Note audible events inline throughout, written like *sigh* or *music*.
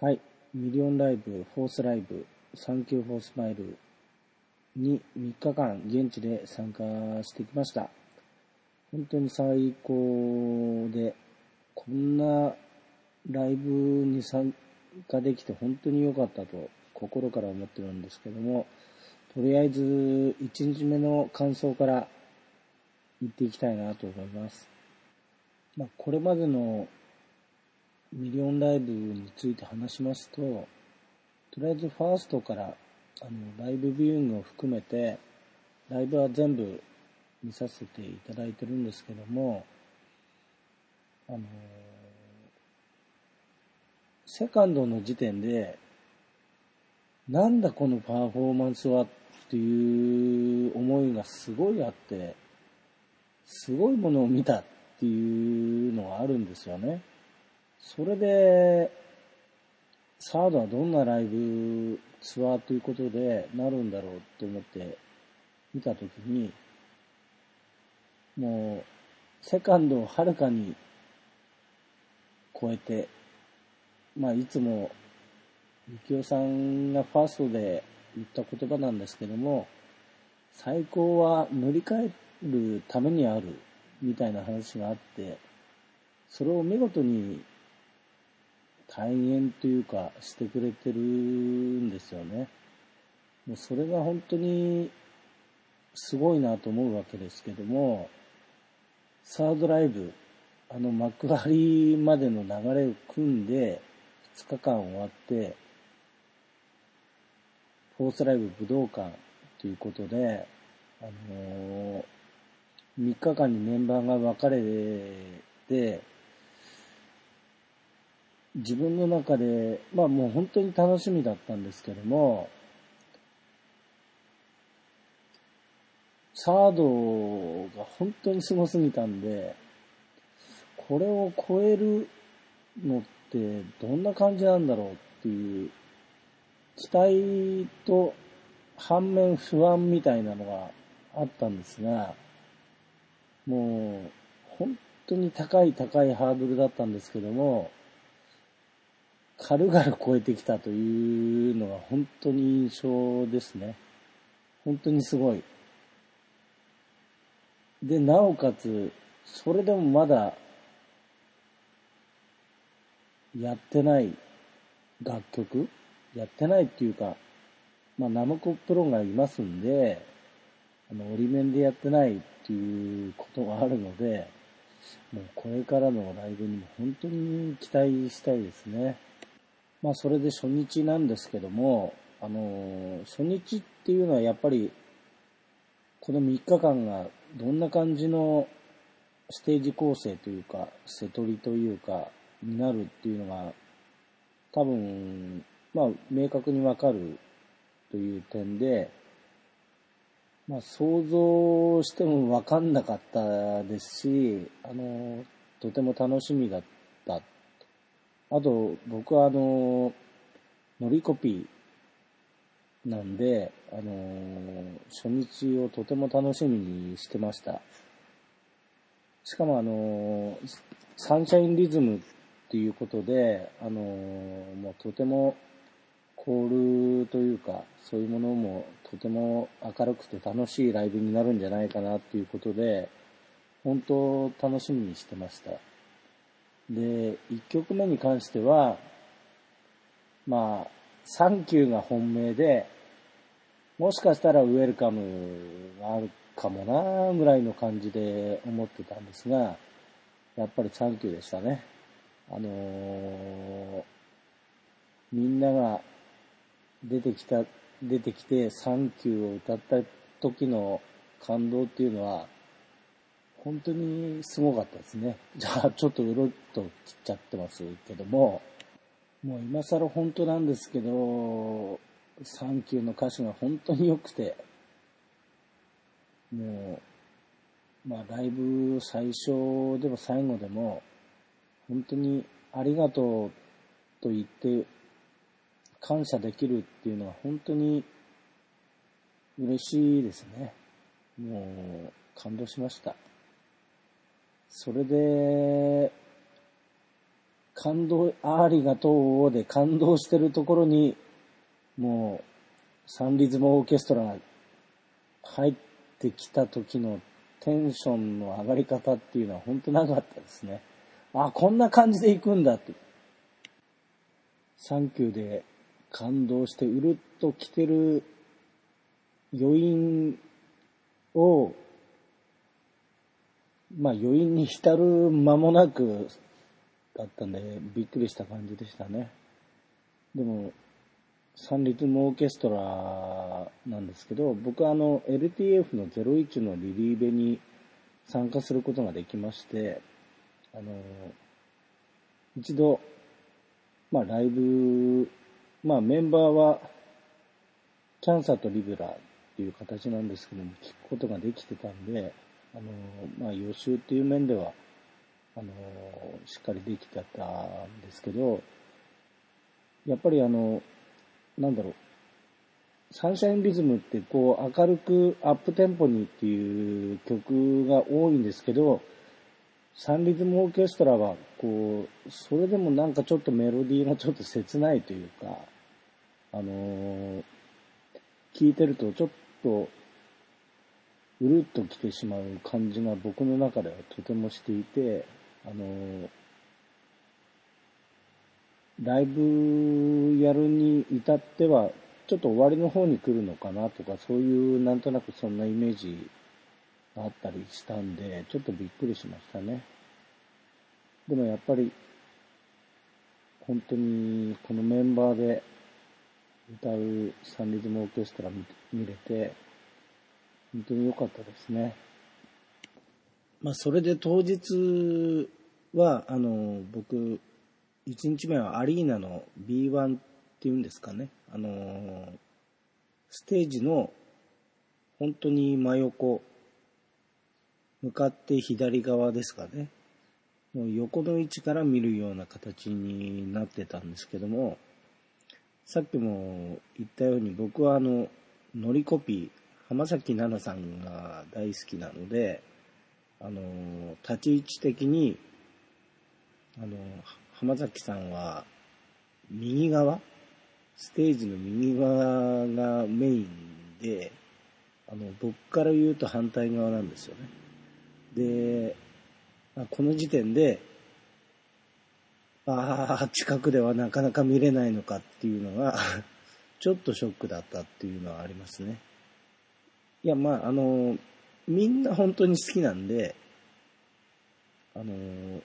はい。ミリオンライブ、 fourth live、 thank you for smile に3日間現地で参加してきました。本当に最高で、こんなライブに参加できて本当に良かったと心から思ってるんですけども、とりあえず1日目の感想から言っていきたいなと思います。まあ、これまでのミリオンライブについて話しますと、とりあえずファーストからあのライブビューイングを含めて、ライブは全部見させていただいてるんですけども、あのセカンドの時点で、なんだこのパフォーマンスはっていう思いがすごいあって、すごいものを見たっていうのがあるんですよね。それで、サードはどんなライブツアーということでなるんだろうと思って見たときに、もう、セカンドをはるかに超えて、まあ、いつも、ゆきおさんがファーストで言った言葉なんですけども、最高は塗り替えるためにある、みたいな話があって、それを見事に体現というかしてくれてるんですよね。もうそれが本当にすごいなと思うわけですけども、サードライブ、あの幕張までの流れを組んで2日間終わって、フォースライブ武道館ということで、あのー、3日間にメンバーが分かれて、自分の中で、まあもう本当に楽しみだったんですけども、サードが本当にすごすぎたんで、これを超えるのってどんな感じなんだろうっていう期待と反面不安みたいなのがあったんですが、もう本当に高い高いハードルだったんですけども、軽々超えてきたというのが本当に印象ですね。本当にすごい。で、なおかつ、それでもまだ、やってない楽曲やってないっていうか、まあ、ナムコプロがいますんで、あの、折り面でやってないっていうことがあるので、もうこれからのライブにも本当に期待したいですね。まあ、それで初日なんですけども、あの、初日っていうのはやっぱり、この3日間がどんな感じのステージ構成というか、瀬取りというか、になるっていうのが、多分、まあ、明確にわかるという点で、まあ、想像してもわかんなかったですし、あの、とても楽しみだった。あと、僕はあの、ノリコピーなんで、あの、初日をとても楽しみにしてました。しかもあの、サンシャインリズムっていうことで、あの、もうとてもコールというか、そういうものもとても明るくて楽しいライブになるんじゃないかなっていうことで、本当楽しみにしてました。で、1曲目に関しては、まあ、サンキューが本命で、もしかしたらウェルカムがあるかもなぐらいの感じで思ってたんですが、やっぱりサンキューでしたね。あのー、みんなが出てきた、出てきてサンキューを歌った時の感動っていうのは、本当にすごかったですね。*laughs* じゃあ、ちょっとうろっと切っちゃってますけども、もう今更本当なんですけど、サンキューの歌詞が本当に良くて、もう、まあライブ最初でも最後でも、本当にありがとうと言って感謝できるっていうのは本当に嬉しいですね。もう感動しました。それで、感動、ありがとうで感動してるところに、もう、サンリズムオーケストラが入ってきた時のテンションの上がり方っていうのは本当なかったですね。あ、こんな感じで行くんだって。サンキューで感動してうるっと来てる余韻を、まあ余韻に浸る間もなくだったんで、びっくりした感じでしたね。でも、サンリズムオーケストラなんですけど、僕はあの LTF の01のリリーベに参加することができまして、あの、一度、まあライブ、まあメンバーは、チャンサーとリブラっていう形なんですけども、聞くことができてたんで、あの、まあ予習っていう面では、あの、しっかりできてたんですけど、やっぱりあの、なんだろう、サンシャインリズムってこう明るくアップテンポにっていう曲が多いんですけど、サンリズムオーケストラはこう、それでもなんかちょっとメロディーがちょっと切ないというか、あのー、聞いてるとちょっと、うるっと来てしまう感じが僕の中ではとてもしていて、あの、ライブやるに至っては、ちょっと終わりの方に来るのかなとか、そういうなんとなくそんなイメージがあったりしたんで、ちょっとびっくりしましたね。でもやっぱり、本当にこのメンバーで歌うサンリズムオーケストラ見れて、本当に良かったですね。まあ、それで当日は、あの、僕、1日目はアリーナの B1 っていうんですかね、あの、ステージの本当に真横、向かって左側ですかね、もう横の位置から見るような形になってたんですけども、さっきも言ったように僕はあの、ノリコピー、浜崎奈々さんが大好きなので、あの、立ち位置的に、あの、浜崎さんは右側ステージの右側がメインであの僕から言うと反対側なんですよね。でこの時点でああ近くではなかなか見れないのかっていうのが *laughs* ちょっとショックだったっていうのはありますね。いやまああのみんな本当に好きなんであの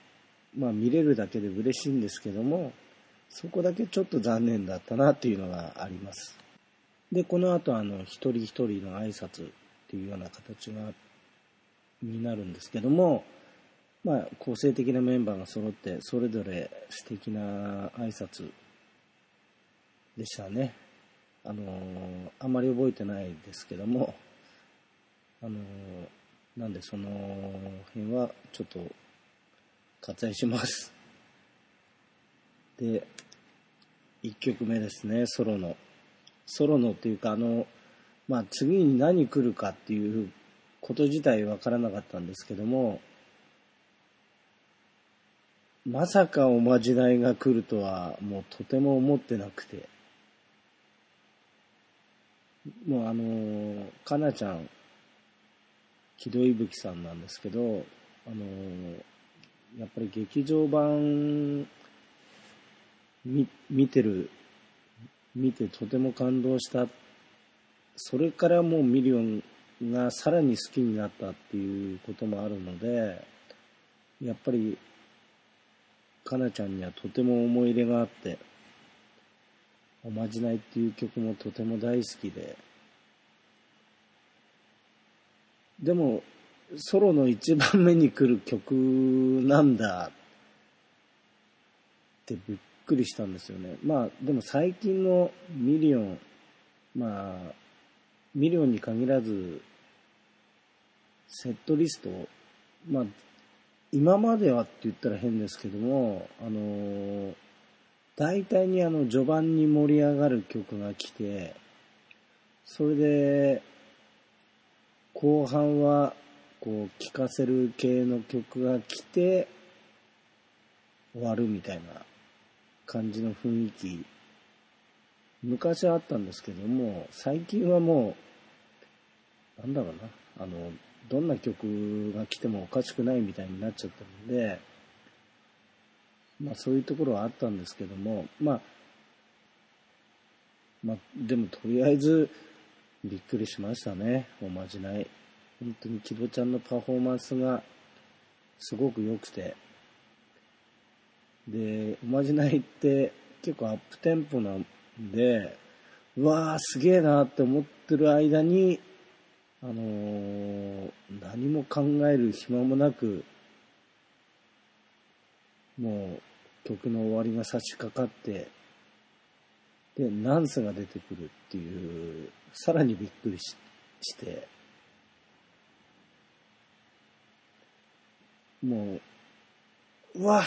まあ見れるだけで嬉しいんですけども、そこだけちょっと残念だったなっていうのがあります。で、この後あの、一人一人の挨拶っていうような形が、になるんですけども、まあ、個性的なメンバーが揃って、それぞれ素敵な挨拶でしたね。あのー、あまり覚えてないですけども、あの、なんでその辺はちょっと割愛します。で、1曲目ですね、ソロの。ソロのっていうか、あの、まあ、次に何来るかっていうこと自体わからなかったんですけども、まさかおまじないが来るとは、もうとても思ってなくて。もうあの、かなちゃん、木戸いぶきさんなんですけど、あの、やっぱり劇場版見見てる見てとても感動した。それからもうミリオンがさらに好きになったっていうこともあるのでやっぱりかなちゃんにはとても思い入れがあって「おまじない」っていう曲もとても大好きででもソロの一番目に来る曲なんだってびっくりしたんですよね。まあでも最近のミリオン、まあミリオンに限らずセットリスト、まあ今まではって言ったら変ですけども、あの大体にあの序盤に盛り上がる曲が来て、それで後半はこう聴かせる系の曲が来て終わるみたいな感じの雰囲気、昔はあったんですけども、最近はもう、なんだろうな、あの、どんな曲が来てもおかしくないみたいになっちゃったので、まあそういうところはあったんですけども、まあ、まあ、でもとりあえずびっくりしましたね、おまじない。本当にキドちゃんのパフォーマンスがすごく良くて、で、おまじないって結構アップテンポなんで、うわーすげえなって思ってる間に、あのー、何も考える暇もなく、もう曲の終わりが差し掛かって、で、ナンスが出てくるっていう、さらにびっくりしして、もう、うわ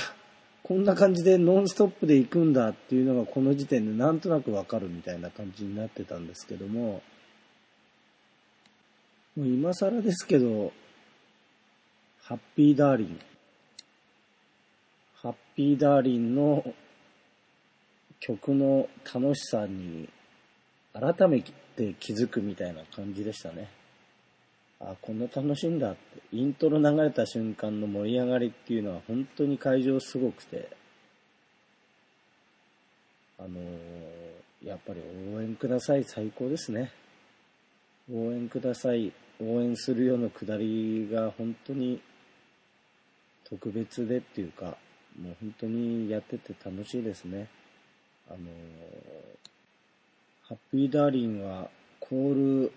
こんな感じでノンストップで行くんだっていうのがこの時点でなんとなくわかるみたいな感じになってたんですけども、もう今更ですけど、ハッピーダーリン。ハッピーダーリンの曲の楽しさに改めて気づくみたいな感じでしたね。あ、こんな楽しいんだって。イントロ流れた瞬間の盛り上がりっていうのは本当に会場すごくて、あのー、やっぱり応援ください最高ですね。応援ください、応援するようなくだりが本当に特別でっていうか、もう本当にやってて楽しいですね。あのー、ハッピーダーリンはコール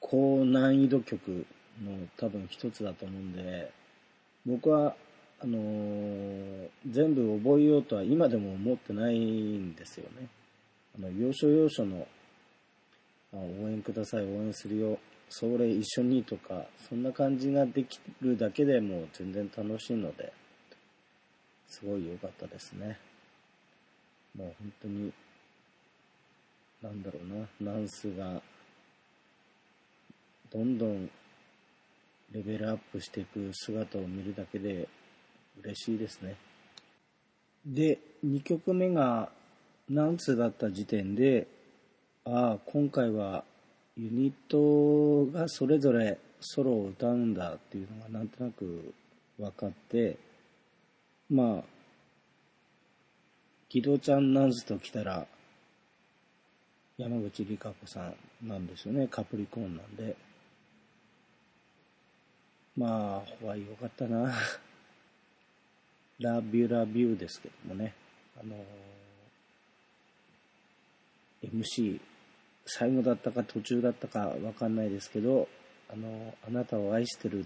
高難易度曲の多分一つだと思うんで、僕は、あのー、全部覚えようとは今でも思ってないんですよね。あの、要所要所の、あ応援ください、応援するよ、それ一緒にとか、そんな感じができるだけでもう全然楽しいので、すごい良かったですね。もう本当に、なんだろうな、ナンスがどんどんレベルアップしていく姿を見るだけで嬉しいですね。で、2曲目が何通だった時点で、ああ、今回はユニットがそれぞれソロを歌うんだっていうのがなんとなく分かって、まあ、木戸ちゃんナンズと来たら、山口里香子さんなんですよね、カプリコーンなんで。まあ、ホワイ良かったな。*laughs* ラビューラビューですけどもね。あのー、MC、最後だったか途中だったかわかんないですけど、あのー、あなたを愛してるっ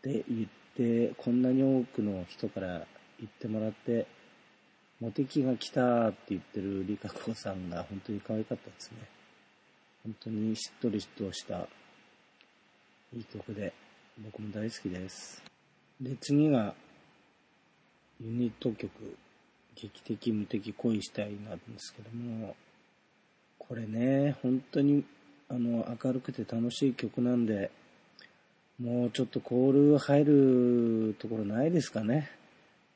て言って、こんなに多くの人から言ってもらって、モテキが来たって言ってるリカコさんが本当に可愛かったですね。本当にしっとりとしたいい曲で僕も大好きです。で、次が、ユニット曲、劇的無敵恋したいなんですけども、これね、本当に、あの、明るくて楽しい曲なんで、もうちょっとコール入るところないですかね。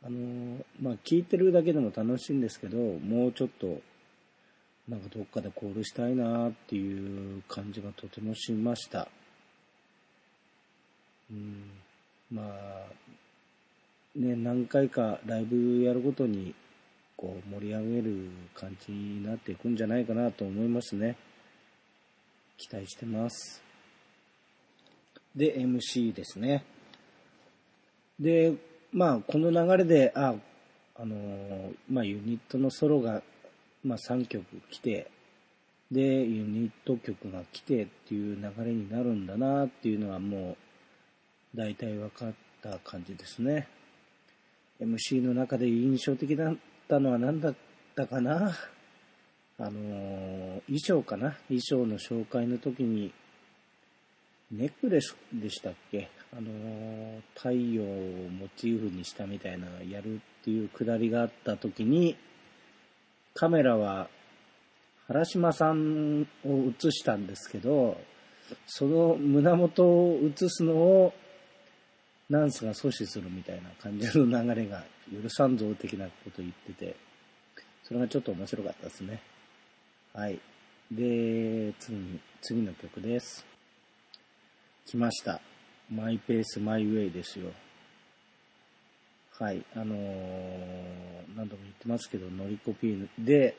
あの、まあ、聞いてるだけでも楽しいんですけど、もうちょっと、なんかどっかでコールしたいなっていう感じがとてもしました。うん、まあ、ね、何回かライブやるごとに、こう、盛り上げる感じになっていくんじゃないかなと思いますね。期待してます。で、MC ですね。で、まあ、この流れで、あ、あのー、まあ、ユニットのソロが、まあ、3曲来て、で、ユニット曲が来てっていう流れになるんだなっていうのはもう、大体分かった感じですね。MC の中で印象的だったのは何だったかな？あのー、衣装かな？衣装の紹介の時に、ネックレスでしたっけ？あの、太陽をモチーフにしたみたいなやるっていうくだりがあった時に、カメラは原島さんを映したんですけど、その胸元を映すのをナンスが阻止するみたいな感じの流れが許さんぞ的なこと言ってて、それがちょっと面白かったですね。はい。で、次、次の曲です。来ました。マイペースマイウェイですよ。はい。あのー、何度も言ってますけど、ノリコピーで、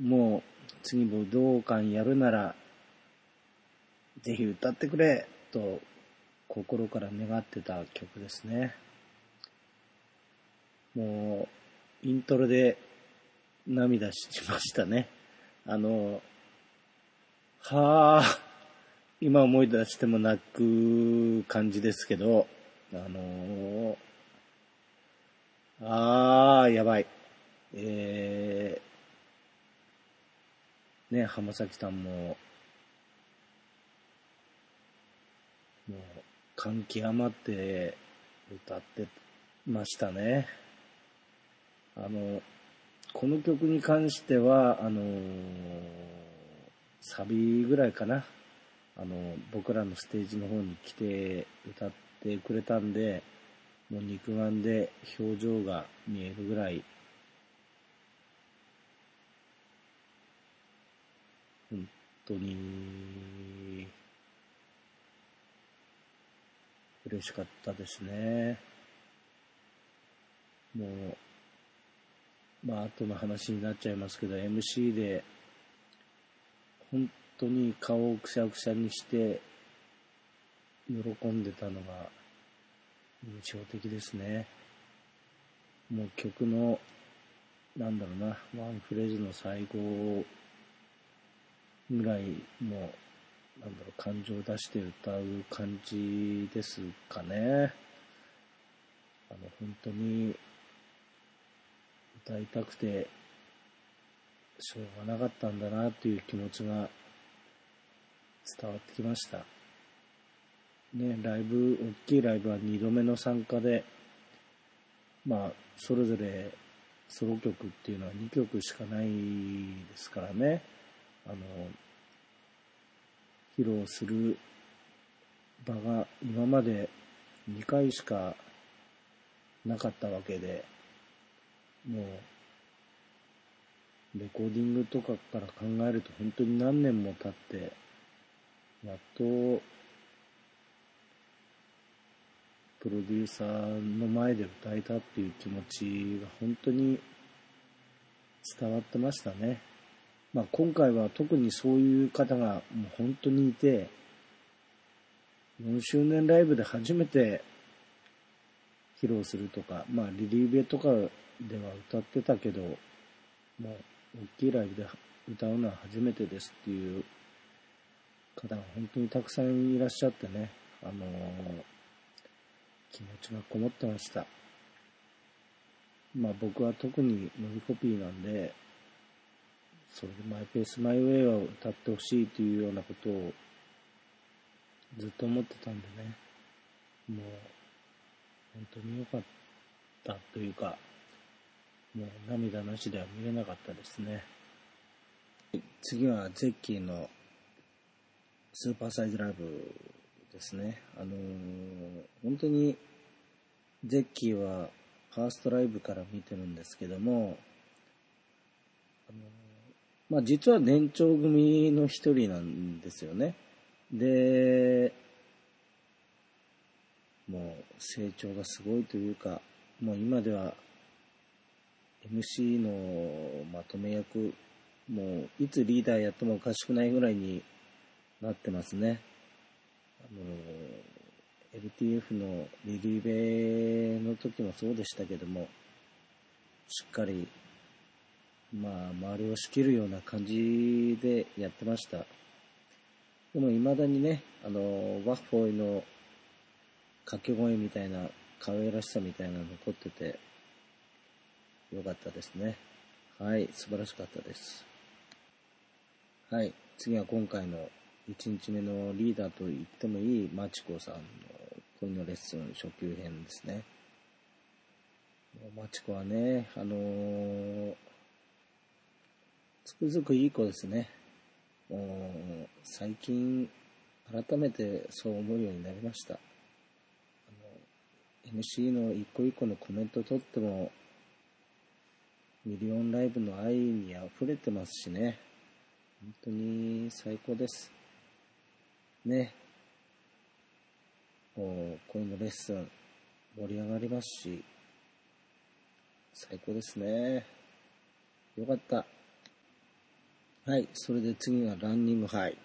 もう、次武道館やるなら、ぜひ歌ってくれと心から願ってた曲ですね。もう、イントロで涙しましたね。あの、はあ、今思い出しても泣く感じですけど、あのああ、やばい。えー、ね、浜崎さんも、もう、感極まって歌ってましたね。あの、この曲に関しては、あのサビぐらいかな。あの、僕らのステージの方に来て歌ってくれたんで、もう肉眼で表情が見えるぐらい、本当に、嬉しかったですね。もう、まあ、後の話になっちゃいますけど、MC で、本当に顔をくしゃくしゃにして喜んでたのが印象的ですね。もう曲の、なんだろうな、ワンフレーズの最後ぐらいもう、なんだろう、感情を出して歌う感じですかね。あの、本当に歌いたくてしょうがなかったんだなという気持ちが伝わってきました。ね、ライブ、大きいライブは2度目の参加で、まあ、それぞれソロ曲っていうのは2曲しかないですからね、あの、披露する場が今まで2回しかなかったわけで、もう、レコーディングとかから考えると本当に何年も経って、やっと、プロデューサーの前で歌えたっていう気持ちが本当に伝わってましたね。まあ今回は特にそういう方がもう本当にいて、4周年ライブで初めて披露するとか、まあリリーベとかでは歌ってたけど、もう大きいライブで歌うのは初めてですっていう方が本当にたくさんいらっしゃってね、あのー、気持ちがこもってました。まあ僕は特にノリコピーなんで、それでマイペースマイウェイを歌ってほしいというようなことをずっと思ってたんでね、もう本当に良かったというか、もう涙なしでは見れなかったですね。次はゼッキーのスーパーサイズラブですね。あのー、本当にゼッキーはファーストライブから見てるんですけども、あのー、まあ、実は年長組の一人なんですよね。で、もう成長がすごいというか、もう今では MC のまとめ役、もういつリーダーやってもおかしくないぐらいになってますね。あの、LTF のリリーベの時もそうでしたけども、しっかり、まあ、周りを仕切るような感じでやってました。でも未だにね、あの、ワッフォイの掛け声みたいな、可愛らしさみたいなの残ってて、よかったですね。はい、素晴らしかったです。はい、次は今回の1日目のリーダーと言ってもいいマチコさんの恋のレッスン初級編ですね。マチコはね、あのー、つくづくいい子ですね。もう、最近、改めてそう思うようになりました。の、MC の一個一個のコメントとっても、ミリオンライブの愛に溢れてますしね。本当に最高です。ね。もう、声のレッスン盛り上がりますし、最高ですね。よかった。はい、それで次がランニングハイ。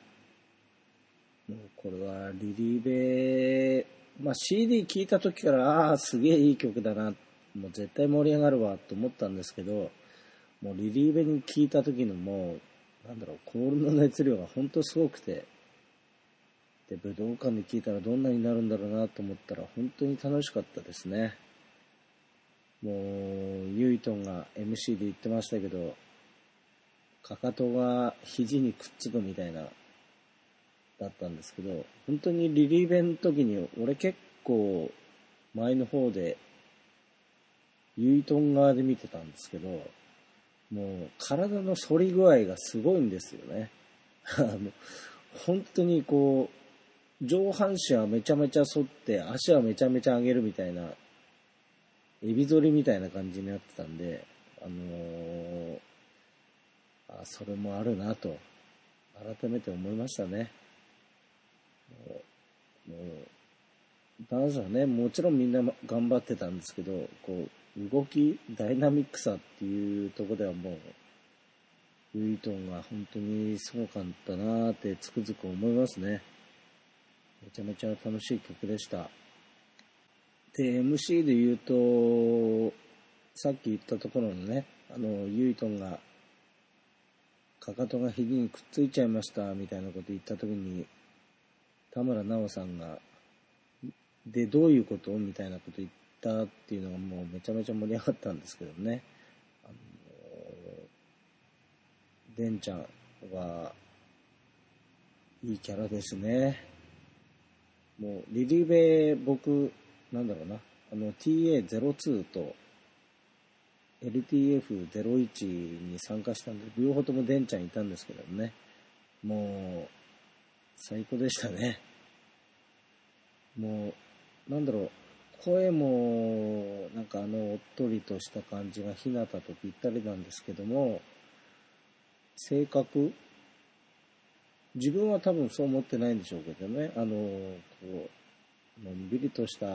もうこれはリリーベまあ CD 聴いた時から、ああ、すげえいい曲だな、もう絶対盛り上がるわと思ったんですけど、もうリリーベに聴いた時のもう、なんだろう、コールの熱量が本当すごくて、で、武道館で聴いたらどんなになるんだろうなと思ったら本当に楽しかったですね。もう、ユイトンが MC で言ってましたけど、かかとが肘にくっつくみたいな、だったんですけど、本当にリリーベの時に、俺結構前の方で、ユイトン側で見てたんですけど、もう体の反り具合がすごいんですよね。*laughs* あの、本当にこう、上半身はめちゃめちゃ反って、足はめちゃめちゃ上げるみたいな、エビ反りみたいな感じになってたんで、あのー、あ、それもあるなと、改めて思いましたね。もう、ダンスはね、もちろんみんな頑張ってたんですけど、こう、動き、ダイナミックさっていうとこではもう、ユイトンが本当にすごかったなーってつくづく思いますね。めちゃめちゃ楽しい曲でした。で、MC で言うと、さっき言ったところのね、あの、ユイトンが、かかとが肘にくっついちゃいましたみたいなこと言った時に、田村直さんが、で、どういうこと？みたいなこと言ったっていうのがもうめちゃめちゃ盛り上がったんですけどね。あのでんちゃんは、いいキャラですね。もう、リリベ僕、なんだろうな、あの、TA02 と LTF01 に参加したんで、両方ともデンちゃんいたんですけどね。もう、最高でしたね。もう、なんだろう、声も、なんかあの、おっとりとした感じが日向とぴったりなんですけども、性格自分は多分そう思ってないんでしょうけどね、あの、こう、のんびりとした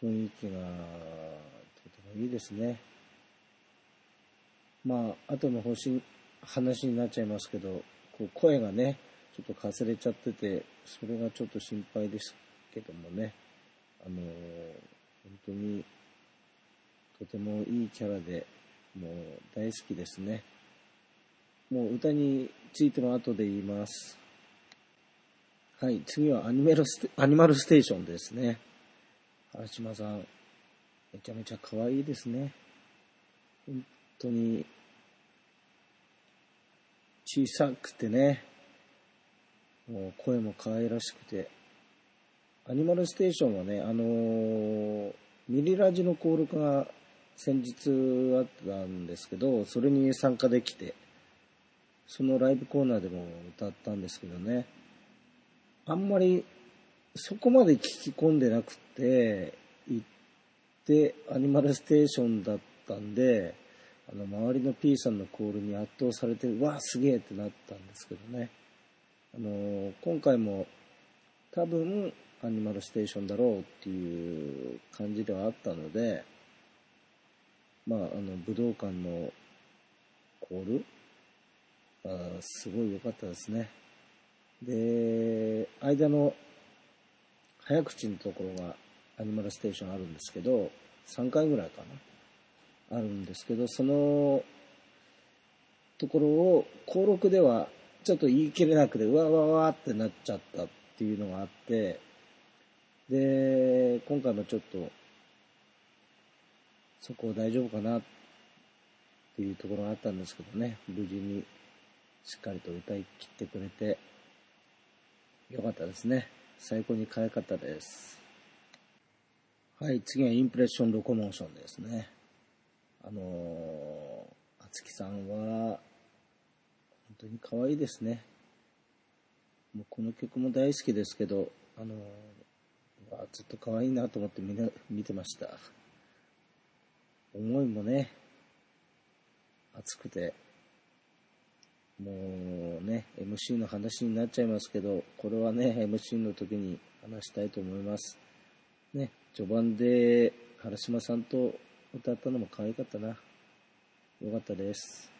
雰囲気がとてもいいですね。まあ、後の星、話になっちゃいますけど、こう声がね、ちょっとかすれちゃってて、それがちょっと心配ですけどもね、あの、本当にとてもいいキャラで、もう大好きですね。もう歌についても後で言います。はい、次はアニメルスアニマルステーションですね。原島さん、めちゃめちゃ可愛いですね。本当に小さくてね、もう声も可愛らしくて、アニマルステーションはね、あのー、ミリラジの登録が先日あったんですけど、それに参加できて、そのライブコーナーでも歌ったんですけどね、あんまりそこまで聞き込んでなくて、行ってアニマルステーションだったんで、あの周りの P さんのコールに圧倒されて、うわ、すげえってなったんですけどね。あの今回も多分アニマルステーションだろうっていう感じではあったので、まあ、あの武道館のコールすごい良かったですね。で、間の早口のところがアニマルステーションあるんですけど、3回ぐらいかな。あるんですけど、そのところを、登録ではちょっと言い切れなくて、うわわわってなっちゃったっていうのがあって、で、今回もちょっと、そこ大丈夫かなっていうところがあったんですけどね、無事にしっかりと歌い切ってくれて、よかったですね。最高に可愛かったです。はい、次はインプレッションロコモーションですね。あのー、あつきさんは、本当に可愛いですね。もうこの曲も大好きですけど、あの、あずっと可愛いなと思ってみんな見てました。思いもね、熱くて、もうね、MC の話になっちゃいますけど、これはね、MC の時に話したいと思います。ね、序盤で原島さんと歌ったのも可愛かったな。よかったです。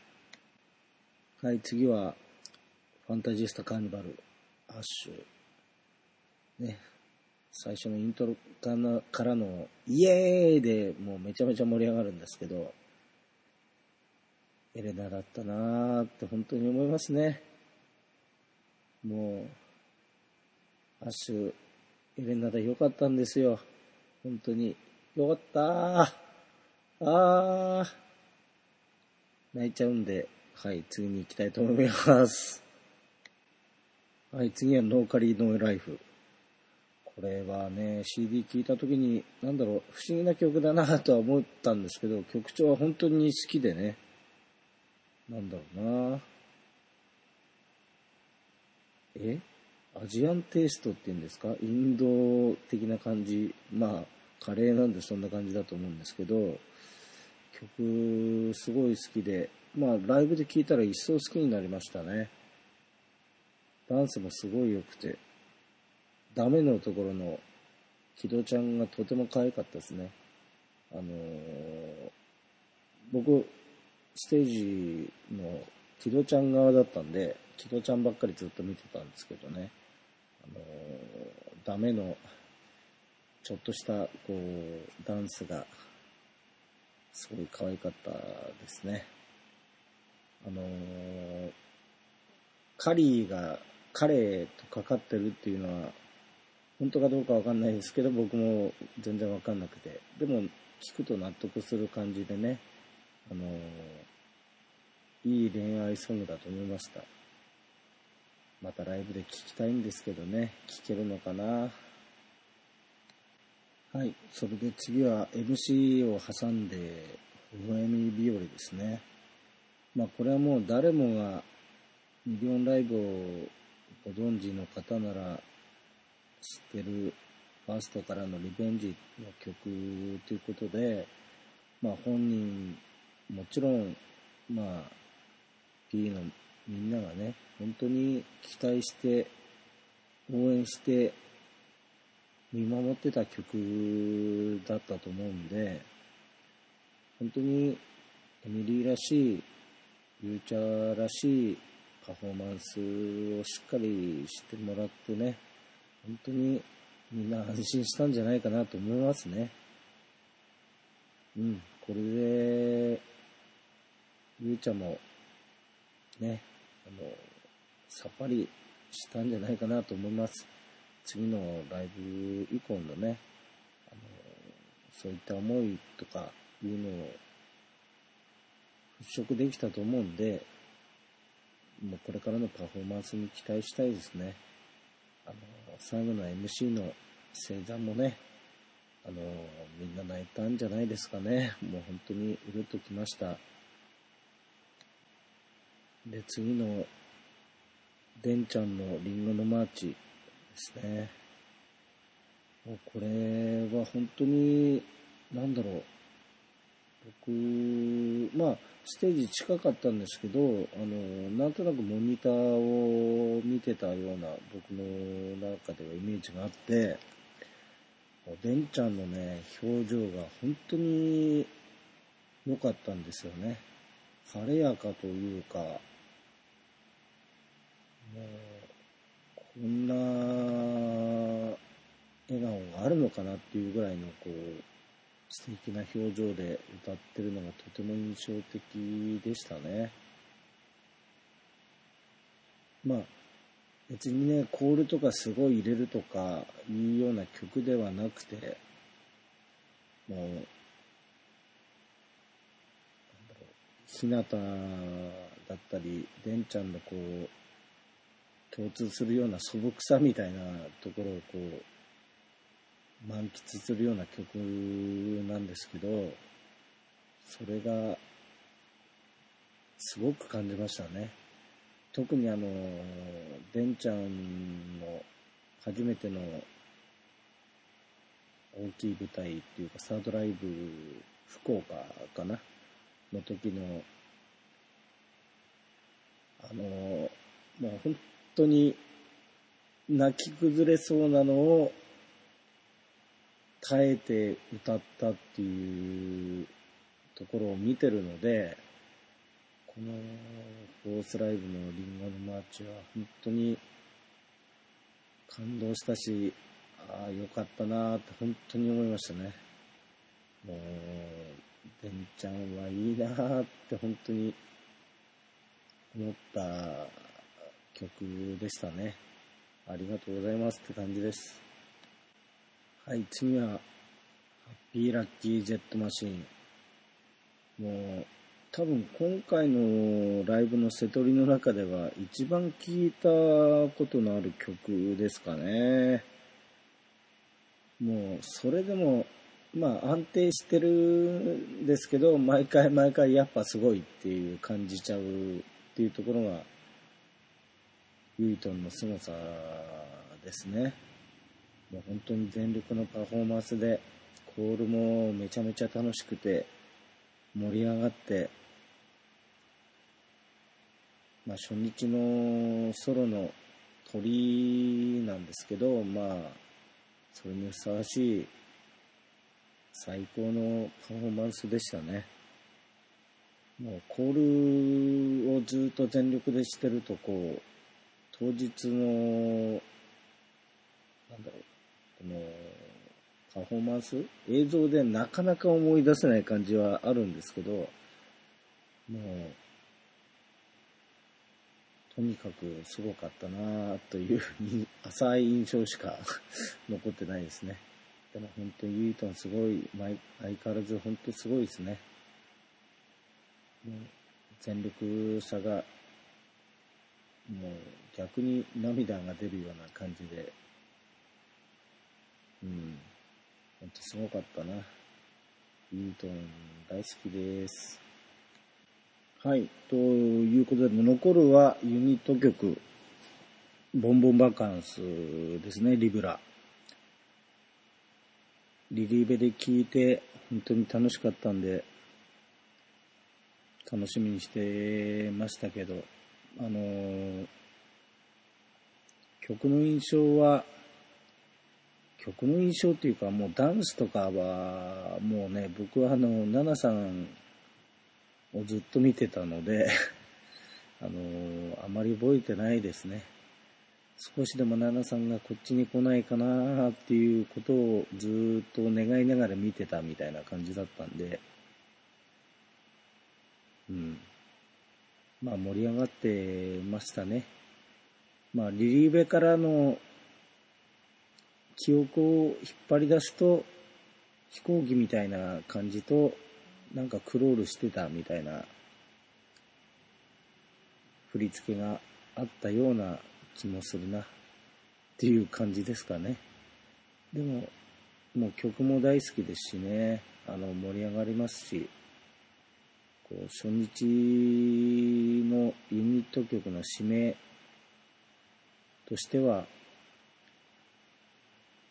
はい、次は、ファンタジスタカーニバル、アッシュ。ね、最初のイントロからのイエーイでもうめちゃめちゃ盛り上がるんですけど、エレナだったなーって本当に思いますね。もう、アッシュ、エレナでよかったんですよ。本当に。よかったー。あー。泣いちゃうんで、はい、次に行きたいと思います。はい、次はノーカリーノーライフ。これはね、CD 聴いた時に、なんだろう、不思議な曲だなとは思ったんですけど、曲調は本当に好きでね、なんだろうなえ？アジアンテイストっていうんですか？インド的な感じ。まあ、カレーなんでそんな感じだと思うんですけど、曲すごい好きで、まあライブで聴いたら一層好きになりましたね。ダンスもすごい良くて、ダメのところの木戸ちゃんがとても可愛かったですね。あのー、僕、ステージの木戸ちゃん側だったんで、木戸ちゃんばっかりずっと見てたんですけどね、あの、ダメの、ちょっとした、こう、ダンスが、すごい可愛かったですね。あの、カリーが彼とかかってるっていうのは、本当かどうかわかんないですけど、僕も全然わかんなくて。でも、聞くと納得する感じでね、あのいい恋愛ソングだと思いました。またライブで聴きたいんですけどね、聴けるのかな？はい、それで次は MC を挟んで、微笑み日和ですね。まあこれはもう誰もがミリオンライブをご存知の方なら知ってるファーストからのリベンジの曲ということで、まあ本人もちろん、まあ、P のみんながね、本当に期待して、応援して、見守ってた曲だったと思うんで、本当にエミリーらしい、ゆうちゃらしいパフォーマンスをしっかりしてもらってね、本当にみんな安心したんじゃないかなと思いますね。うん、これで、ゆうちゃんも、ね、あの、さっぱりしたんじゃないかなと思います。次のライブ以降のね、あの、そういった思いとかいうのを払拭できたと思うんで、もうこれからのパフォーマンスに期待したいですね。あの、最後の MC の星座もね、あの、みんな泣いたんじゃないですかね。もう本当にうるっときました。で、次の、デンちゃんのリンゴのマーチですね。もうこれは本当に、なんだろう。僕、まあ、ステージ近かったんですけど、あの、なんとなくモニターを見てたような僕の中ではイメージがあって、デンちゃんのね、表情が本当に良かったんですよね。晴れやかというか、もう、こんな笑顔があるのかなっていうぐらいの、こう、素敵な表情で歌ってるのがとても印象的でしたね。まあ、別にね、コールとかすごい入れるとかいうような曲ではなくて、もう、なんだろう、ひなただったり、でんちゃんのこう、共通するような素朴さみたいなところをこう、満喫するような曲なんですけど、それが、すごく感じましたね。特にあの、デンちゃんの初めての大きい舞台っていうか、サードライブ、福岡かな？の時の、あの、もう本当に泣き崩れそうなのを耐えて歌ったっていうところを見てるので、このfourth live のリンゴのマーチは本当に感動したし、ああ、よかったなーって本当に思いましたね。もう、デンちゃんはいいなーって本当に思った曲でしたね。ありがとうございますって感じです。はい、次は、ハッピーラッキージェットマシーン。もう、多分今回のライブの瀬戸りの中では一番聴いたことのある曲ですかね。もう、それでも、まあ安定してるんですけど、毎回毎回やっぱすごいっていう感じちゃうっていうところが、ユイトンの凄さですね。もう本当に全力のパフォーマンスで、コールもめちゃめちゃ楽しくて、盛り上がって、まあ初日のソロの鳥なんですけど、まあ、それにふさわしい最高のパフォーマンスでしたね。もうコールをずっと全力でしてると、こう、当日の、なんだろう、この、パフォーマンス映像でなかなか思い出せない感じはあるんですけど、もう、とにかくすごかったなという浅い印象しか *laughs* 残ってないですね。でも本当にユートンすごい、相変わらず本当すごいですね。もう全力さが、もう逆に涙が出るような感じで、うん、本当すごかったな。ユートン大好きです。はい。ということで、残るはユニット曲、ボンボンバカンスですね、リブラ。リリーベで聴いて、本当に楽しかったんで、楽しみにしてましたけど、あのー、曲の印象は、曲の印象っていうか、もうダンスとかは、もうね、僕はあの、ナナさんをずっと見てたので *laughs* あの、あまり覚えてないですね。少しでもナナさんがこっちに来ないかなっていうことをずっと願いながら見てたみたいな感じだったんで、うん。まあ盛り上がってましたね。まあリリーベからの記憶を引っ張り出すと飛行機みたいな感じとなんかクロールしてたみたいな振り付けがあったような気もするなっていう感じですかね。でも、もう曲も大好きですしね、あの盛り上がりますし、こう初日のユニット曲の指名としては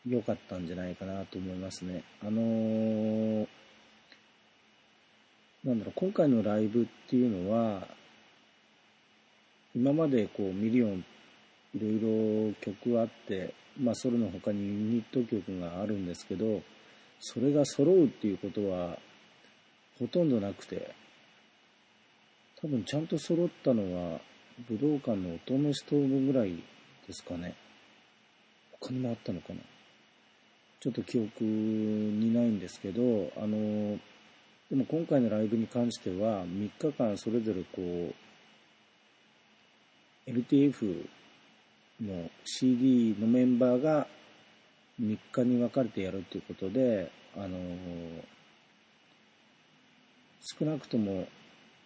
良かったんじゃないかなと思いますね。あのーなんだろう、今回のライブっていうのは、今までこうミリオンいろいろ曲あって、まあソロの他にユニット曲があるんですけど、それが揃うっていうことはほとんどなくて、多分ちゃんと揃ったのは武道館の乙女ストーブぐらいですかね。他にもあったのかな。ちょっと記憶にないんですけど、あの、でも今回のライブに関しては、3日間それぞれこう、LTF の CD のメンバーが3日に分かれてやるということで、あの少なくとも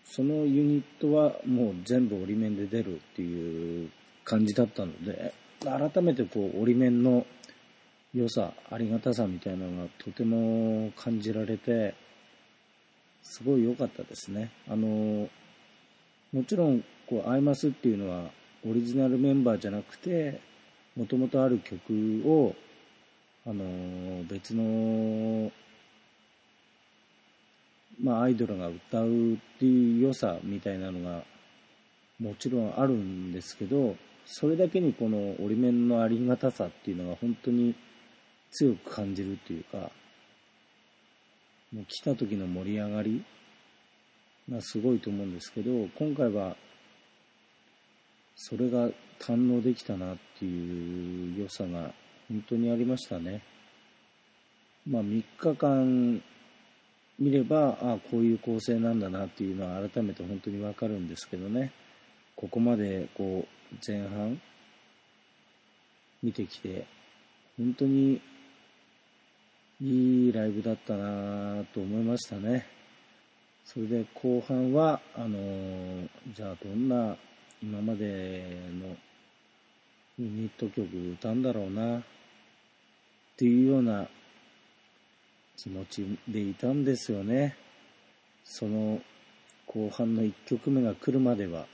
そのユニットはもう全部折り面で出るっていう感じだったので、改めてこう折り面の良さ、ありがたさみたいなのがとても感じられて、すごい良かったですね。あの、もちろん、こう、アイマスっていうのは、オリジナルメンバーじゃなくて、もともとある曲を、あの別の、まあ、アイドルが歌うっていう良さみたいなのがもちろんあるんですけどそれだけにこの折り面のありがたさっていうのが本当に強く感じるというかもう来た時の盛り上がりがすごいと思うんですけど今回はそれが堪能できたなっていう良さが本当にありましたね。まあ3日間見れば、ああ、こういう構成なんだなっていうのは改めて本当にわかるんですけどね。ここまでこう前半見てきて、本当にいいライブだったなと思いましたね。それで後半は、あのー、じゃあどんな今までのユニット曲歌うんだろうなっていうような気持ちでいたんですよね。その後半の1曲目が来るまでは。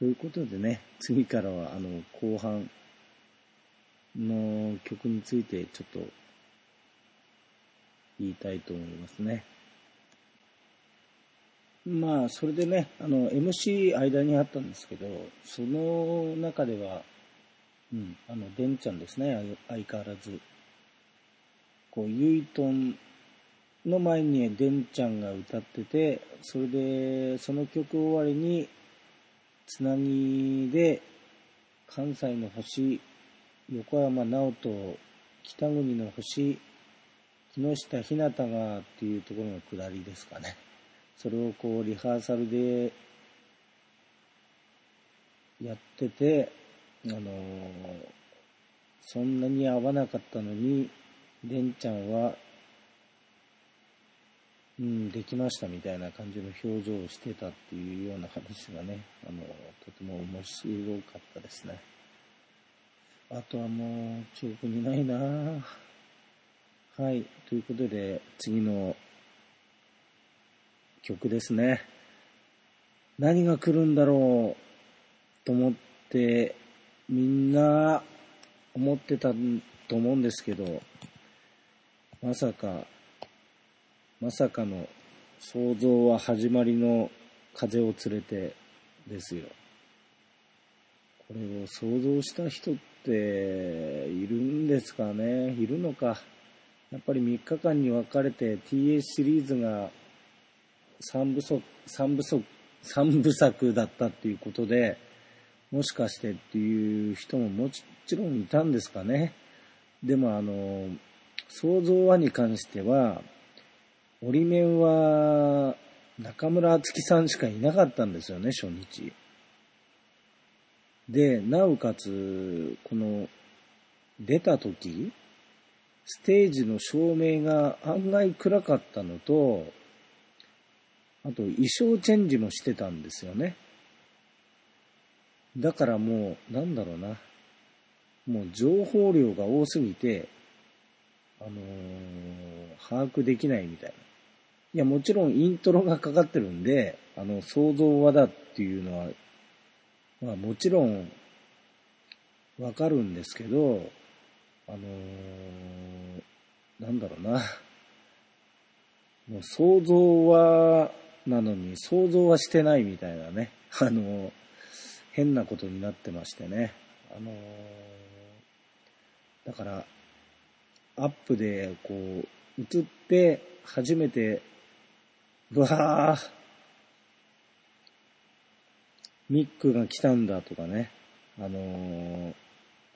ということでね、次からはあの後半の曲についてちょっと言いたいと思いますね。まあ、それでね、あの、MC 間にあったんですけど、その中では、うん、あの、デンちゃんですね、相変わらず。こう、ユイトンの前にデンちゃんが歌ってて、それで、その曲終わりに、つなぎで、関西の星、横山直人、北国の星、木下ひなたがっていうところの下りですかね。それをこうリハーサルでやってて、あのー、そんなに合わなかったのに、レンちゃんは、うん、できましたみたいな感じの表情をしてたっていうような話がね、あの、とても面白かったですね。あとはもう、記憶にないなはい、ということで、次の曲ですね。何が来るんだろうと思って、みんな思ってたと思うんですけど、まさか、まさかの想像は始まりの風を連れてですよ。これを想像した人っているんですかね？いるのか？やっぱり3日間に分かれて TH シリーズが3部作、3部作、3部作だったっていうことで、もしかしてっていう人ももちろんいたんですかね？でもあの、創造はに関しては、折り面は中村敦樹さんしかいなかったんですよね、初日。で、なおかつ、この、出た時、ステージの照明が案外暗かったのと、あと衣装チェンジもしてたんですよね。だからもう、なんだろうな。もう情報量が多すぎて、あのー、把握できないみたいな。いや、もちろんイントロがかかってるんで、あの、想像はだっていうのは、まあもちろん、わかるんですけど、あのー、なんだろうな。もう想像は、なのに想像はしてないみたいなね、あの、変なことになってましてね。あのだから、アップでこう、映って初めて、うわぁ、ミックが来たんだとかね、あのー、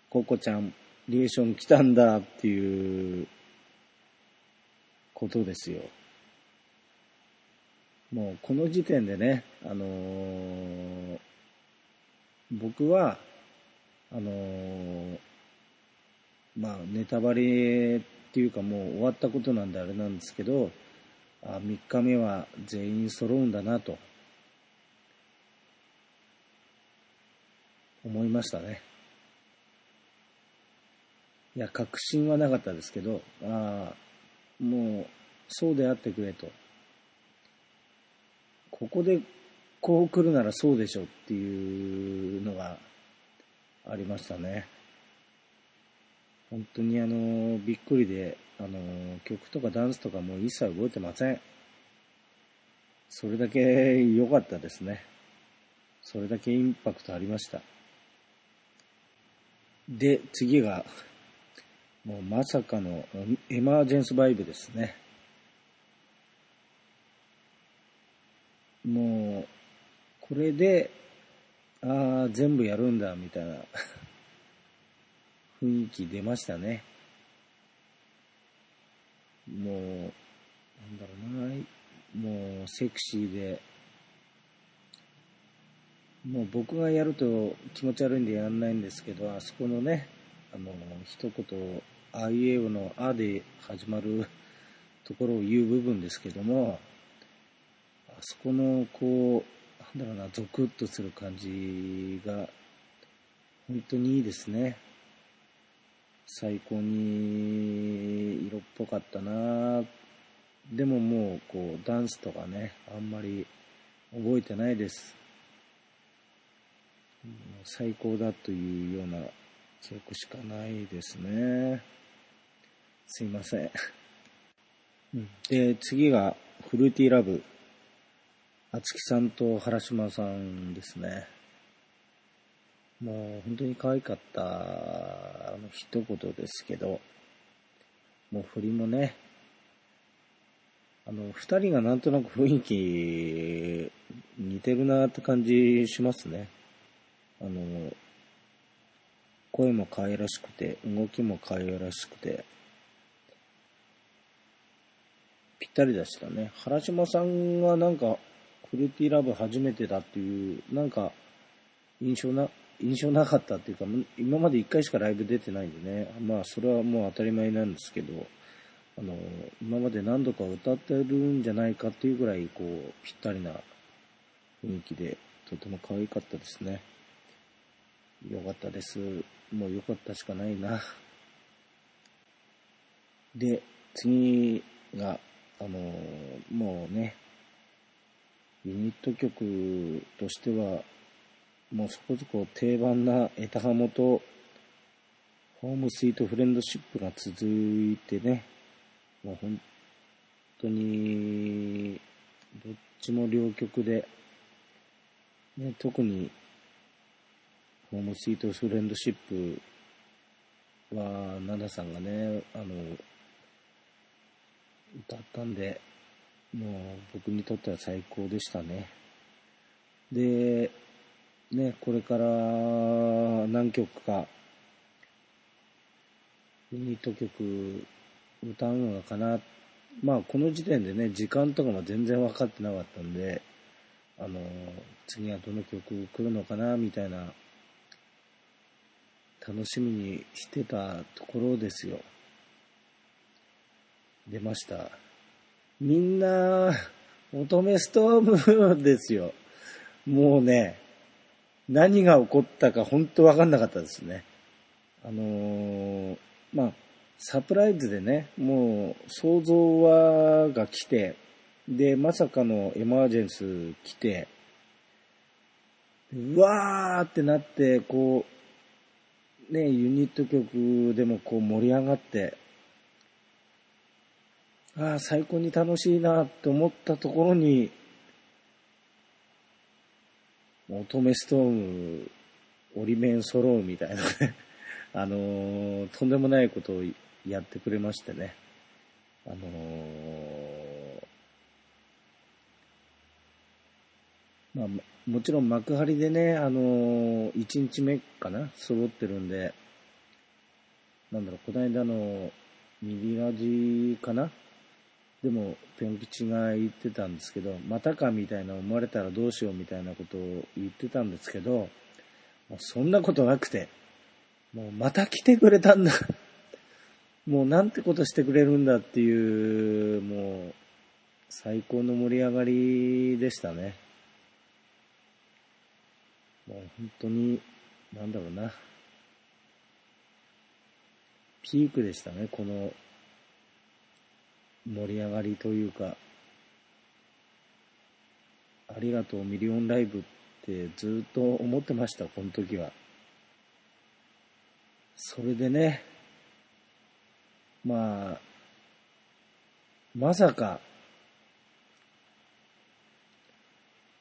ココちゃん、リエーション来たんだっていうことですよ。もうこの時点でね、あのー、僕は、あのー、まあ、ネタバレっていうかもう終わったことなんであれなんですけど、あ3日目は全員揃うんだなと、思いましたね。いや、確信はなかったですけど、ああ、もう、そうであってくれと。ここでこう来るならそうでしょっていうのがありましたね。本当にあの、びっくりで、あの、曲とかダンスとかもう一切覚えてません。それだけ *laughs* 良かったですね。それだけインパクトありました。で、次が、もうまさかのエマージェンスバイブですね。もう、これで、ああ、全部やるんだ、みたいな *laughs* 雰囲気出ましたね。もう、なんだろうな、もうセクシーで、もう僕がやると気持ち悪いんでやんないんですけど、あそこのね、あの、一言、あいうえおのあで始まるところを言う部分ですけども、あそこのこう、なんだろうな、ゾクッとする感じが、本当にいいですね。最高に色っぽかったな。でももうこうダンスとかねあんまり覚えてないです。最高だというような記憶しかないですね。すいません。で次がフルーティーラブ。あつきさんと原島さんですねもう本当に可愛かったあの一言ですけど、もう振りもね、あの、二人がなんとなく雰囲気似てるなって感じしますね。あの、声も可愛らしくて、動きも可愛らしくて、ぴったりでしたね。原島さんがなんか、フルティーラブ初めてだっていう、なんか、印象な、印象なかったっていうか、今まで1回しかライブ出てないんでね、まあそれはもう当たり前なんですけど、あの、今まで何度か歌ってるんじゃないかっていうぐらい、こう、ぴったりな雰囲気で、とても可愛かったですね。よかったです。もうよかったしかないな。で、次が、あの、もうね、ユニット曲としては、もうそこそこ定番なエタハモとホームスイートフレンドシップが続いてね、もう本当にどっちも両極で、ね、特にホームスイートフレンドシップは、ナナさんがね、あの、歌ったんで、もう僕にとっては最高でしたね。で、ね、これから何曲か、ユニット曲歌うのかな。まあ、この時点でね、時間とかも全然分かってなかったんで、あの、次はどの曲来るのかな、みたいな、楽しみにしてたところですよ。出ました。みんな、乙女ストームですよ。もうね、何が起こったか本当分かんなかったですね。あのー、まあ、サプライズでね、もう想像はが来て、で、まさかのエマージェンス来て、うわーってなって、こう、ね、ユニット曲でもこう盛り上がって、ああ、最高に楽しいなって思ったところに、乙女ストーム、折り面揃うみたいなね *laughs* あのー、とんでもないことをやってくれましてね。あのー、まあ、もちろん幕張でね、あのー、1日目かな、揃ってるんで、なんだろう、この間のミリラジかなでも、ぴょん吉が言ってたんですけど、またかみたいな思われたらどうしようみたいなことを言ってたんですけど、もうそんなことなくて、もうまた来てくれたんだ。*laughs* もうなんてことしてくれるんだっていう、もう、最高の盛り上がりでしたね。もう本当に、なんだろうな。ピークでしたね、この盛り上がりというか、ありがとうミリオンライブってずっと思ってました、この時は。それでね、まあ、まさか、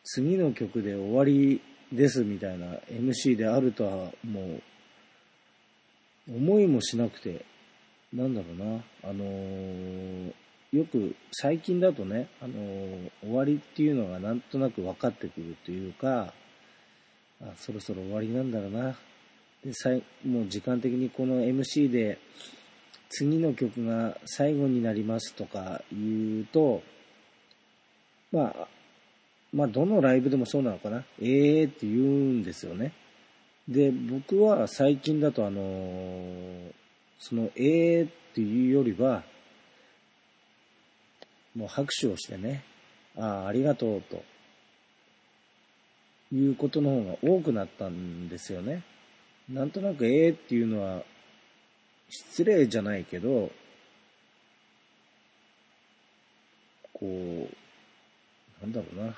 次の曲で終わりですみたいな MC であるとはもう思いもしなくて、なんだろうな、あのー、よく最近だとね、あのー、終わりっていうのがなんとなく分かってくるというか、あそろそろ終わりなんだろうな。で、さいもう時間的にこの MC で次の曲が最後になりますとか言うと、まあ、まあ、どのライブでもそうなのかな。ええー、って言うんですよね。で、僕は最近だとあのー、そのええー、っていうよりは、もう拍手をしてね、ああ、ありがとうと、いうことの方が多くなったんですよね。なんとなくええ、っていうのは、失礼じゃないけど、こう、なんだろうな。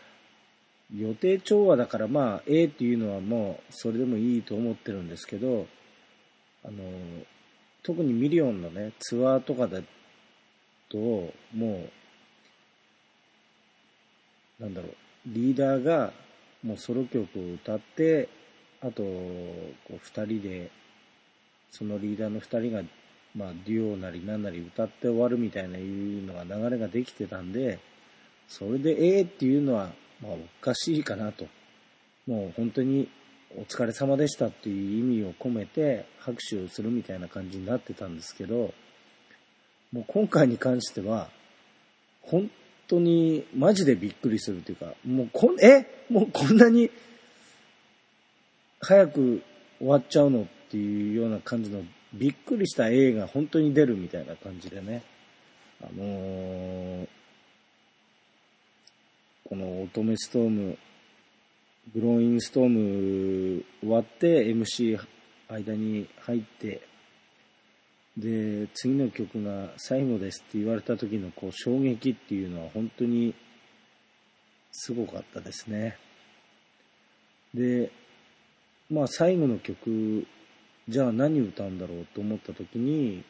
予定調和だからまあ A っていうのはもうそれでもいいと思ってるんですけど、あの、特にミリオンのね、ツアーとかだと、もう、なんだろう、リーダーがもうソロ曲を歌って、あと、こう二人で、そのリーダーの二人が、まあ、デュオなり何なり歌って終わるみたいないうのが流れができてたんで、それでええっていうのは、まあ、おかしいかなと。もう本当にお疲れ様でしたっていう意味を込めて拍手をするみたいな感じになってたんですけど、もう今回に関しては、本当にマジでびっくりするというか、もうこん、え？もうこんなに早く終わっちゃうのっていうような感じのびっくりした映が本当に出るみたいな感じでね、あのーこの乙女ストーム、グローインストーム終わって MC 間に入って、で、次の曲が最後ですって言われた時のこう衝撃っていうのは本当にすごかったですね。で、まあ最後の曲、じゃあ何歌うんだろうと思った時に、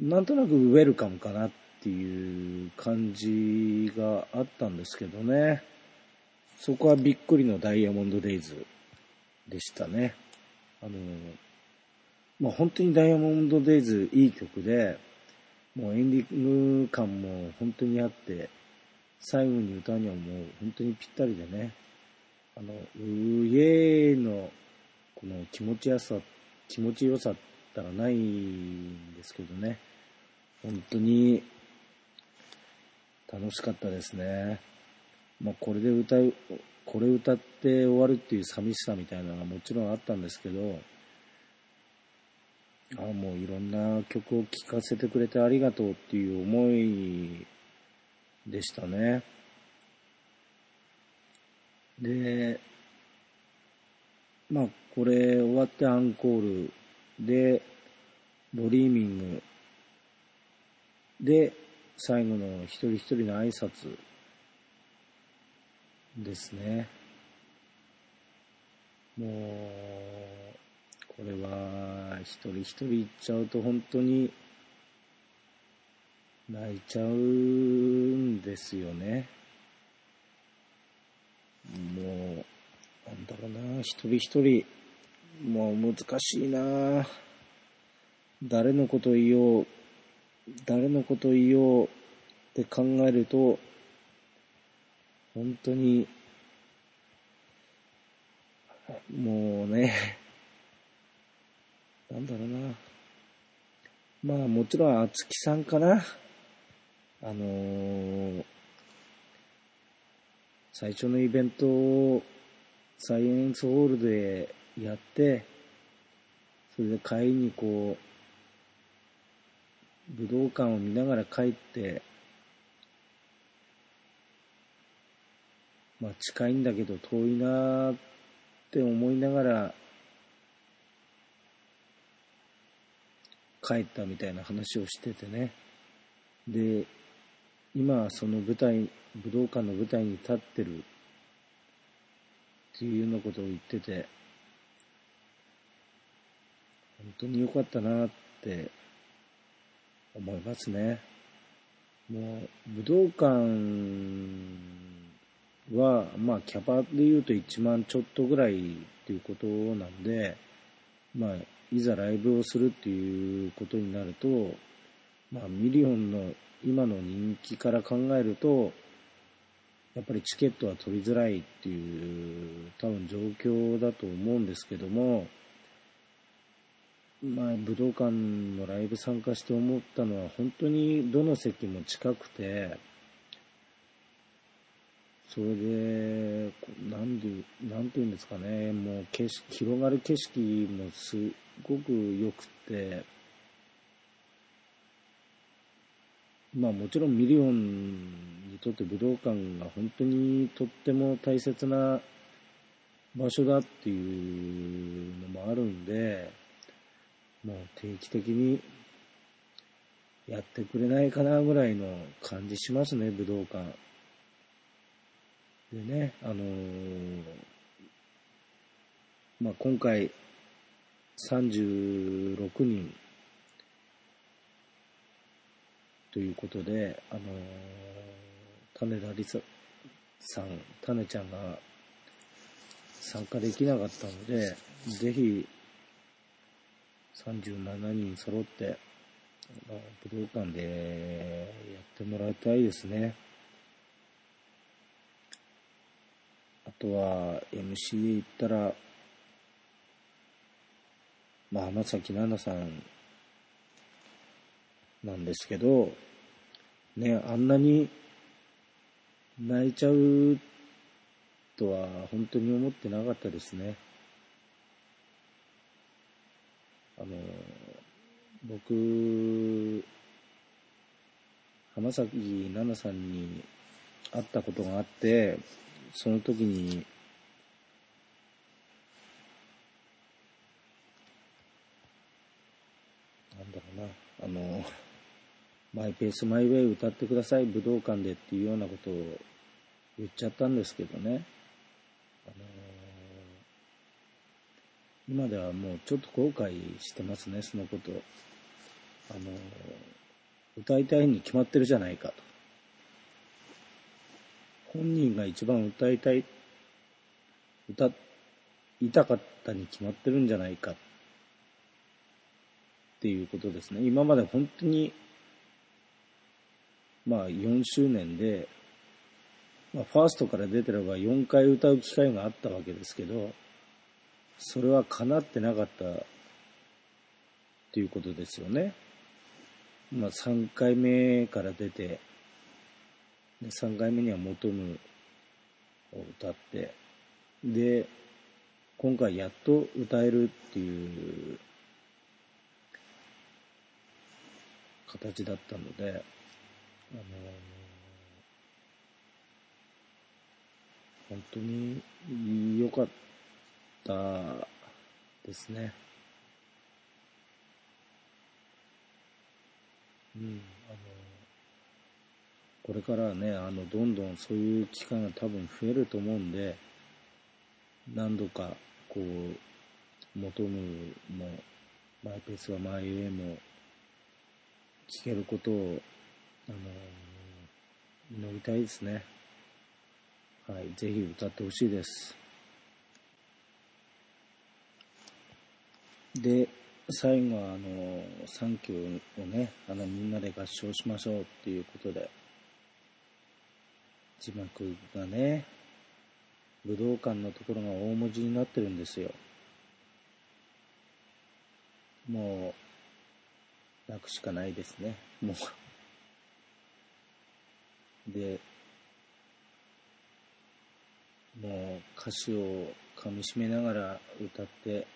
なんとなくウェルカムかなっていう感じがあったんですけどね。そこはびっくりのダイヤモンドデイズでしたね。あの、まあ、本当にダイヤモンドデイズいい曲で、もうエンディング感も本当にあって、最後に歌にはもう本当にぴったりでね、あの、うえーのこの気持ちよさ、気持ちよさったらないんですけどね、本当に楽しかったですね。まあ、これで歌う、これ歌って終わるっていう寂しさみたいなのはもちろんあったんですけど、あもういろんな曲を聴かせてくれてありがとうっていう思いでしたね。で、まあ、これ終わってアンコールで、Dreaming で、最後の一人一人の挨拶ですね。もう、これは一人一人言っちゃうと本当に泣いちゃうんですよね。もう、なんだろうな、一人一人、もう難しいな誰のこと言おう、誰のこと言おうって考えると、本当に、もうね、なんだろうな。まあもちろん、あつきさんかな。あのー、最初のイベントをサイエンスホールでやって、それで帰りにこう、武道館を見ながら帰って、まあ近いんだけど遠いなーって思いながら帰ったみたいな話をしててね。で、今その舞台、武道館の舞台に立ってるっていうようなことを言ってて、本当に良かったなって思いますね。もう、武道館は、まあ、キャパで言うと1万ちょっとぐらいっていうことなんで、まあ、いざライブをするっていうことになると、まあ、ミリオンの今の人気から考えると、やっぱりチケットは取りづらいっていう多分状況だと思うんですけども、まあ、武道館のライブ参加して思ったのは本当にどの席も近くて、それで、なんで、なんて言うんですかね、もう景色、広がる景色もすごく良くて、まあもちろんミリオンにとって武道館が本当にとっても大切な場所だっていうのもあるんで、もう定期的にやってくれないかなぐらいの感じしますね、武道館。でね、あのー、まあ、今回36人ということで、あの、種田りささん、種ちゃんが参加できなかったので、ぜひ37人揃って、まあ、武道館でやってもらいたいですね。あとは MC 行ったら、まあ、浜崎奈々さんなんですけど、ね、あんなに泣いちゃうとは本当に思ってなかったですね。あの、僕、浜崎奈々さんに会ったことがあって、その時に、なんだろうな、の、マイペースマイウェイ歌ってください、武道館でっていうようなことを言っちゃったんですけどね。あの今ではもうちょっと後悔してますね、そのこと。あの、歌いたいに決まってるじゃないかと。本人が一番歌いたい、歌いたかったに決まってるんじゃないかっていうことですね。今まで本当に、まあ4周年で、まあ、ファーストから出てれば4回歌う機会があったわけですけど、それは叶ってなかったっていうことですよね。まあ、3回目から出て、で3回目には求むを歌って、で、今回やっと歌えるっていう形だったので、あの本当に良かった。ですね。うん、あの、これからね、あの、どんどんそういう期間が多分増えると思うんで、何度か、こう、求むも、マイペースはマイウェイも、聞けることを、あの、祈りたいですね。はい、ぜひ歌ってほしいです。で、最後は、あの、サンキューをね、あの、みんなで合唱しましょうっていうことで、字幕がね、武道館のところが大文字になってるんですよ。もう、泣くしかないですね。もう。で、もう歌詞をかみしめながら歌って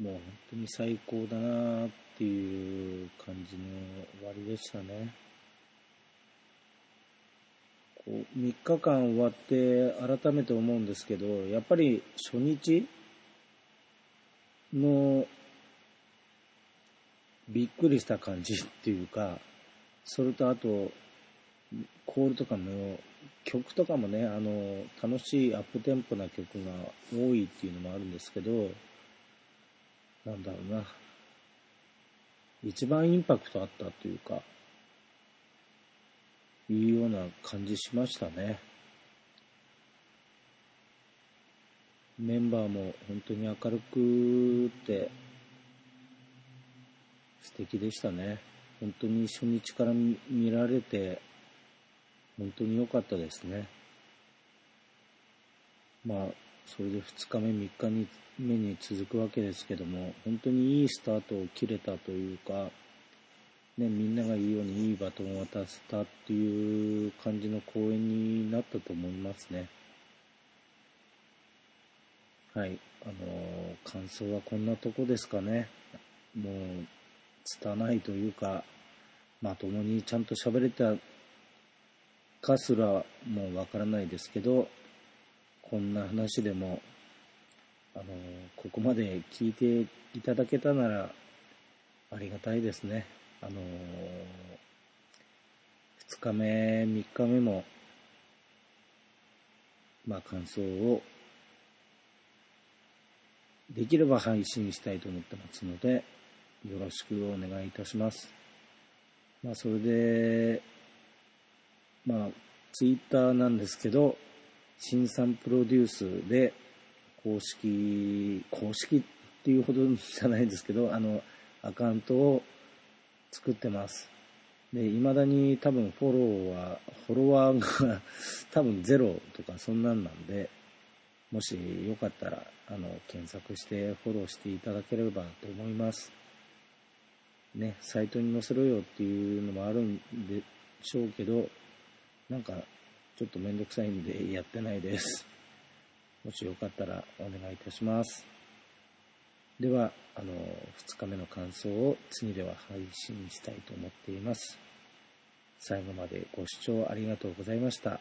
もう本当に最高だなっていう感じの終わりでしたね。こう3日間終わって改めて思うんですけど、やっぱり初日のびっくりした感じっていうか、それとあと、コールとかも曲とかもね、あの、楽しいアップテンポな曲が多いっていうのもあるんですけど、なんだろうな。一番インパクトあったというか、いうような感じしましたね。メンバーも本当に明るくて素敵でしたね。本当に初日から見られて本当に良かったですね。まあ、それで2日目、3日に目に続くわけですけども、本当にいいスタートを切れたというか、ね、みんなが言うようにいいバトンを渡せたっていう感じの公演になったと思いますね。はい。あのー、感想はこんなとこですかね。もう、拙いというか、まともにちゃんと喋れたかすらもうわからないですけど、こんな話でも、あのー、ここまで聞いていただけたなら、ありがたいですね。あのー、2日目、3日目も、まあ感想をできれば配信したいと思ってますので、よろしくお願いいたします。まあ、それで、まあ、ツイッターなんですけど、新さんプロデュースで、公式、公式っていうほどじゃないですけど、あの、アカウントを作ってます。で、未だに多分フォローは、フォロワーが *laughs* 多分ゼロとかそんなんなんで、もしよかったら、あの、検索してフォローしていただければと思います。ね、サイトに載せろよっていうのもあるんでしょうけど、なんか、ちょっとめんどくさいんでやってないです。もしよかったらお願いいたします。では、あの、2日目の感想を次では配信したいと思っています。最後までご視聴ありがとうございました。